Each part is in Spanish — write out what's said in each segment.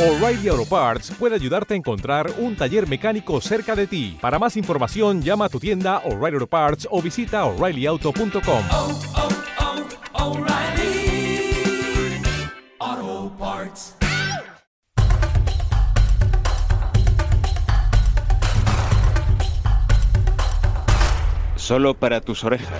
O'Reilly Auto Parts puede ayudarte a encontrar un taller mecánico cerca de ti. Para más información, llama a tu tienda O'Reilly Auto Parts o visita oreillyauto.com. oh, oh, Parts. Solo para tus orejas.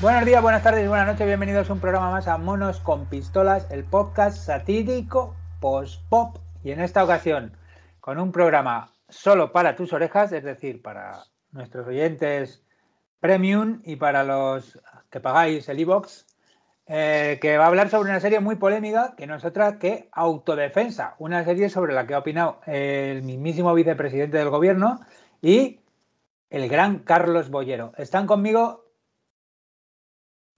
Buenos días, buenas tardes y buenas noches. Bienvenidos a un programa más a Monos con Pistolas, el podcast satírico post-pop. Y en esta ocasión, con un programa solo para tus orejas, es decir, para nuestros oyentes premium y para los que pagáis el iBox, eh, que va a hablar sobre una serie muy polémica que no es otra que Autodefensa, una serie sobre la que ha opinado el mismísimo vicepresidente del gobierno y el gran Carlos Bollero. Están conmigo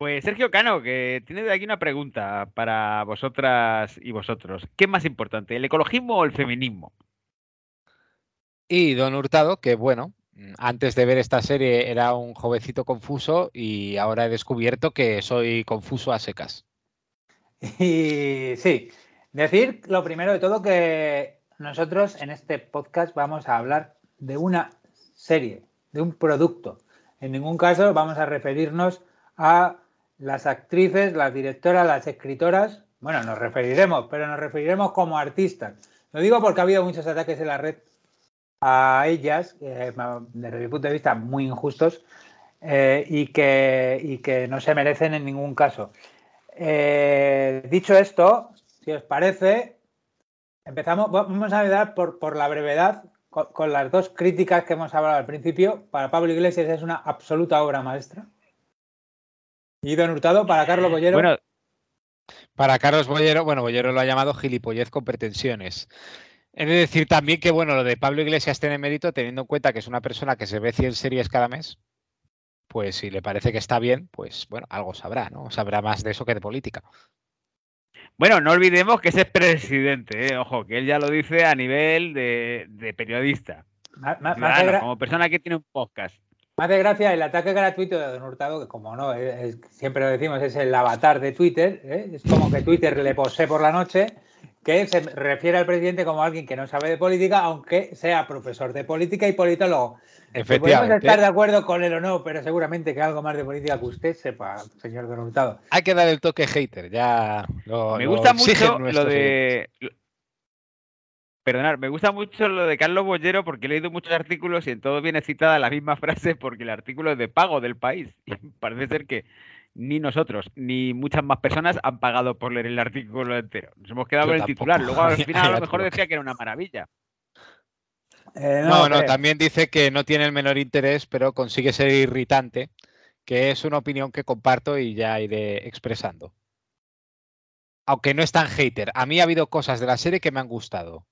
Pues Sergio Cano, que tiene de aquí una pregunta para vosotras y vosotros. ¿Qué es más importante, el ecologismo o el feminismo? Y Don Hurtado, que bueno, antes de ver esta serie era un jovencito confuso y ahora he descubierto que soy confuso a secas. Y sí, decir lo primero de todo que nosotros en este podcast vamos a hablar de una serie, de un producto. En ningún caso vamos a referirnos a las actrices, las directoras, las escritoras. Bueno, nos referiremos, pero nos referiremos como artistas. Lo digo porque ha habido muchos ataques en la red a ellas, eh, desde mi punto de vista muy injustos, eh, y, que, y que no se merecen en ningún caso. Eh, dicho esto, si os parece, empezamos, vamos a dar por, por la brevedad con, con, las dos críticas que hemos hablado al principio. Para Pablo Iglesias es una absoluta obra maestra. Y Don Hurtado, para Carlos Bollero. Bueno, para Carlos Bollero, bueno, Bollero lo ha llamado gilipollez con pretensiones. He de decir también que, bueno, lo de Pablo Iglesias tiene mérito, teniendo en cuenta que es una persona que se ve 100 series cada mes, pues si le parece que está bien, pues bueno, algo sabrá, ¿no? Sabrá más de eso que de política. Bueno, no olvidemos que ese es presidente, ¿eh? ojo, que él ya lo dice a nivel de, de periodista. Más, Ciudadano, como persona que tiene un podcast. Más de gracia el ataque gratuito de Don Hurtado, que como no, es, siempre lo decimos, es el avatar de Twitter, ¿eh? es como que Twitter le posee por la noche, que se refiere al presidente como alguien que no sabe de política, aunque sea profesor de política y politólogo. Efectivamente. Podemos estar de acuerdo con él o no, pero seguramente que algo más de política que usted sepa, señor Don Hurtado. Hay que dar el toque hater, ya lo, Me gusta lo mucho lo de... Perdonar, me gusta mucho lo de Carlos Bollero porque he leído muchos artículos y en todos viene citada la misma frase porque el artículo es de pago del país. Y parece ser que ni nosotros ni muchas más personas han pagado por leer el artículo entero. Nos hemos quedado Yo en el tampoco. titular. Luego al final a lo mejor decía que era una maravilla. Eh, No, no, también dice que no tiene el menor interés, pero consigue ser irritante, que es una opinión que comparto y ya iré expresando. Aunque no es tan hater. A mí ha habido cosas de la serie que me han gustado.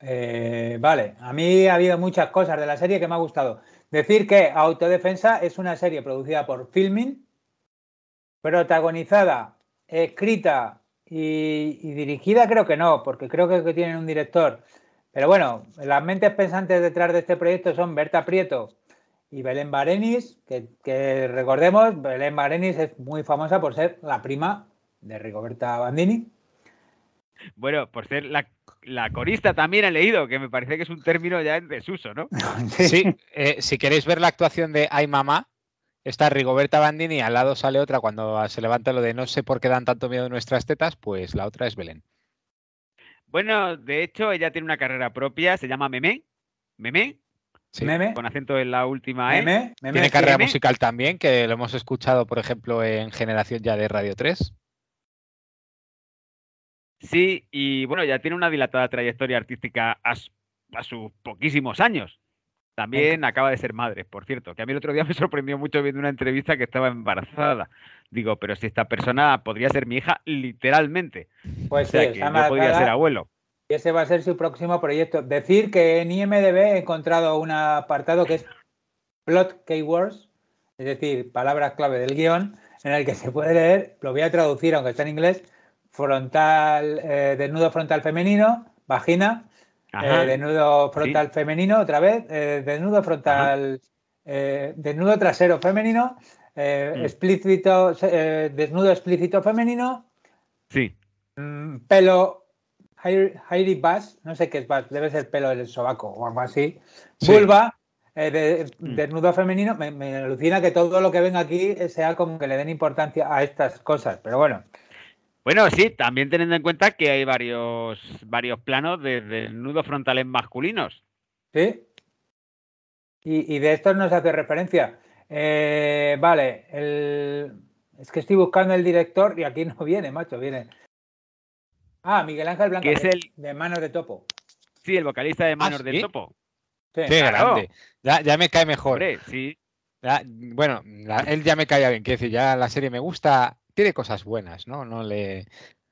Eh, vale, a mí ha habido muchas cosas de la serie que me ha gustado. Decir que Autodefensa es una serie producida por Filmin, protagonizada, escrita y, dirigida, creo que no, porque creo que, que tienen un director. Pero bueno, las mentes pensantes detrás de este proyecto son Berta Prieto y Belén Barenis, que, que recordemos, Belén Barenis es muy famosa por ser la prima de Rigoberta Bandini. Bueno, por ser la, la, corista también he leído, que me parece que es un término ya en desuso, ¿no? Sí, eh, si queréis ver la actuación de Ay Mamá, está Rigoberta Bandini, al lado sale otra cuando se levanta lo de no sé por qué dan tanto miedo nuestras tetas, pues la otra es Belén. Bueno, de hecho, ella tiene una carrera propia, se llama Meme. Meme. Sí. Meme. Con acento en la última E. Meme, meme, Tiene carrera meme. musical también, que lo hemos escuchado, por ejemplo, en Generación ya de Radio 3. Sí, y bueno, ya tiene una dilatada trayectoria artística a, su- a sus poquísimos años. También acaba de ser madre, por cierto, que a mí el otro día me sorprendió mucho viendo una entrevista que estaba embarazada. Digo, pero si esta persona podría ser mi hija, literalmente. Pues O sea, sí, que yo podría ser abuelo. Y ese va a ser su próximo proyecto. Decir que en IMDB he encontrado un apartado que es Plot Keywords, es decir, palabras clave del guion, en el que se puede leer, lo voy a traducir aunque está en inglés, frontal, eh, desnudo frontal femenino, vagina, eh, desnudo frontal femenino, otra vez, eh, desnudo frontal, desnudo trasero femenino, Mm. explícito, desnudo explícito femenino, Sí. mm, pelo Heidi Bass, no sé qué es Bass, debe ser pelo del sobaco o algo así. Sí. Vulva, eh, de- Mm. desnudo femenino, me, me alucina que todo lo que venga aquí sea como que le den importancia a estas cosas, pero bueno. Bueno, sí, también teniendo en cuenta que hay varios, varios planos de desnudos frontales masculinos. ¿Sí? Y, y de estos no se hace referencia. Eh, vale, el... es que estoy buscando el director y aquí no viene, macho, viene. Ah, Miguel Ángel Blanco, Que es de, el- de Manos de Topo. Sí, el vocalista de Manos ¿sí? del Topo. Sí. Qué claro. grande. Ya, ya me cae mejor. Hombre, sí. Ya, bueno, la- él ya me caía bien. Quiero decir, ya la serie me gusta. Tiene cosas buenas, ¿no? No le.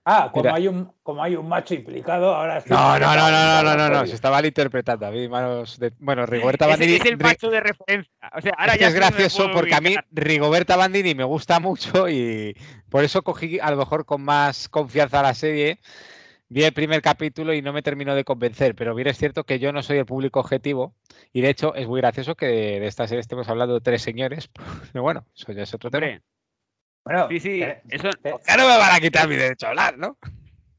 Ah, como Mira. hay, un, como hay un macho implicado, ahora sí. No, no, no, no, no, no, no. Se estaba interpretando. A mí, manos de... Bueno, Rigoberta Ese Bandini. es el macho de referencia. O sea, ahora es que ya es gracioso porque a mí. Rigoberta Bandini me gusta mucho y por eso cogí a lo mejor con más confianza la serie. Vi el primer capítulo y no me terminó de convencer, pero bien es cierto que yo no soy el público objetivo y de hecho es muy gracioso que de, esta serie estemos hablando de tres señores. Pero bueno, eso ya es otro tema. Hombre, Bueno, sí, Eso, no me van a quitar mi derecho a hablar, ¿no?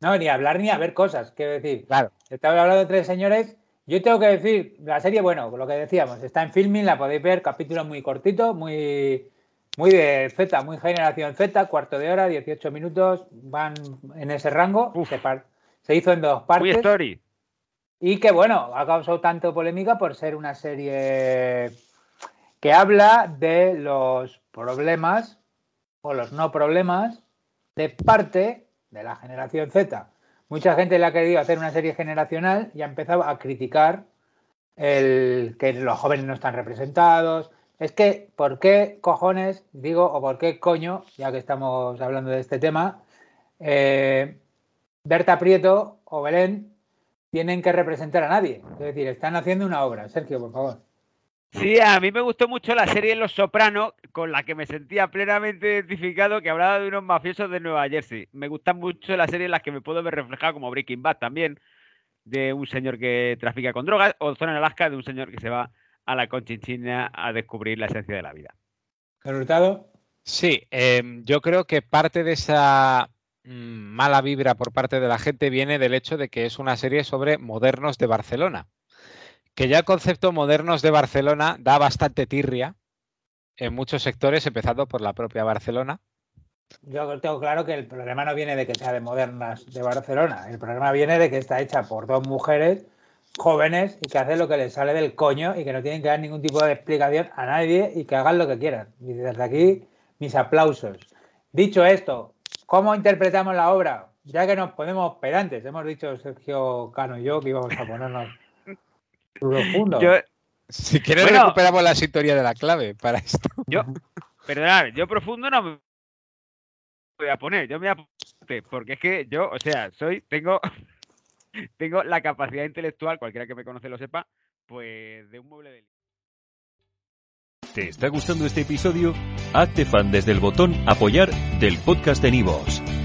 no, ni hablar ni a ver cosas, quiero decir. Claro. Estaba hablando de tres señores. Yo tengo que decir, la serie, bueno, lo que decíamos, está en filming, la podéis ver, capítulo muy cortito, muy, muy de Z, muy generación Z, cuarto de hora, 18 minutos, van en ese rango. Se, se hizo en dos muy partes. story. Y que bueno, ha causado tanto polémica por ser una serie que habla de los problemas o los no problemas de parte de la generación Z. Mucha gente le ha querido hacer una serie generacional y ha empezado a criticar el que los jóvenes no están representados. Es que, ¿por qué cojones, digo, o por qué coño, ya que estamos hablando de este tema, eh, Berta Prieto o Belén tienen que representar a nadie? Es decir, están haciendo una obra. Sergio, por favor. Sí, a mí me gustó mucho la serie Los Sopranos, con la que me sentía plenamente identificado, que hablaba de unos mafiosos de Nueva Jersey. Me gustan mucho las series en las que me puedo ver reflejado, como Breaking Bad también, de un señor que trafica con drogas, o Zona en Alaska, de un señor que se va a la Conchinchina a descubrir la esencia de la vida. ¿El Hurtado? Sí, em, yo creo que parte de esa mm, mala vibra por parte de la gente viene del hecho de que es una serie sobre modernos de Barcelona. Que ya el concepto modernos de Barcelona da bastante tirria en muchos sectores, empezando por la propia Barcelona. Yo tengo claro que el problema no viene de que sea de modernas de Barcelona. El problema viene de que está hecha por dos mujeres jóvenes y que hacen lo que les sale del coño y que no tienen que dar ningún tipo de explicación a nadie y que hagan lo que quieran. Y desde aquí, mis aplausos. Dicho esto, ¿cómo interpretamos la obra? Ya que nos ponemos pedantes, hemos dicho Sergio Cano y yo que íbamos a ponernos profundos. Yo, Si quieres Bueno. recuperamos la sintonía de la clave para esto. yo, perdonad, yo profundo no me voy a poner, yo me voy a poner, porque es que yo, o sea, soy, tengo, tengo la capacidad intelectual, cualquiera que me conoce lo sepa, pues de un mueble de ¿Te está gustando este episodio? Hazte fan desde el botón Apoyar del podcast de Nivos.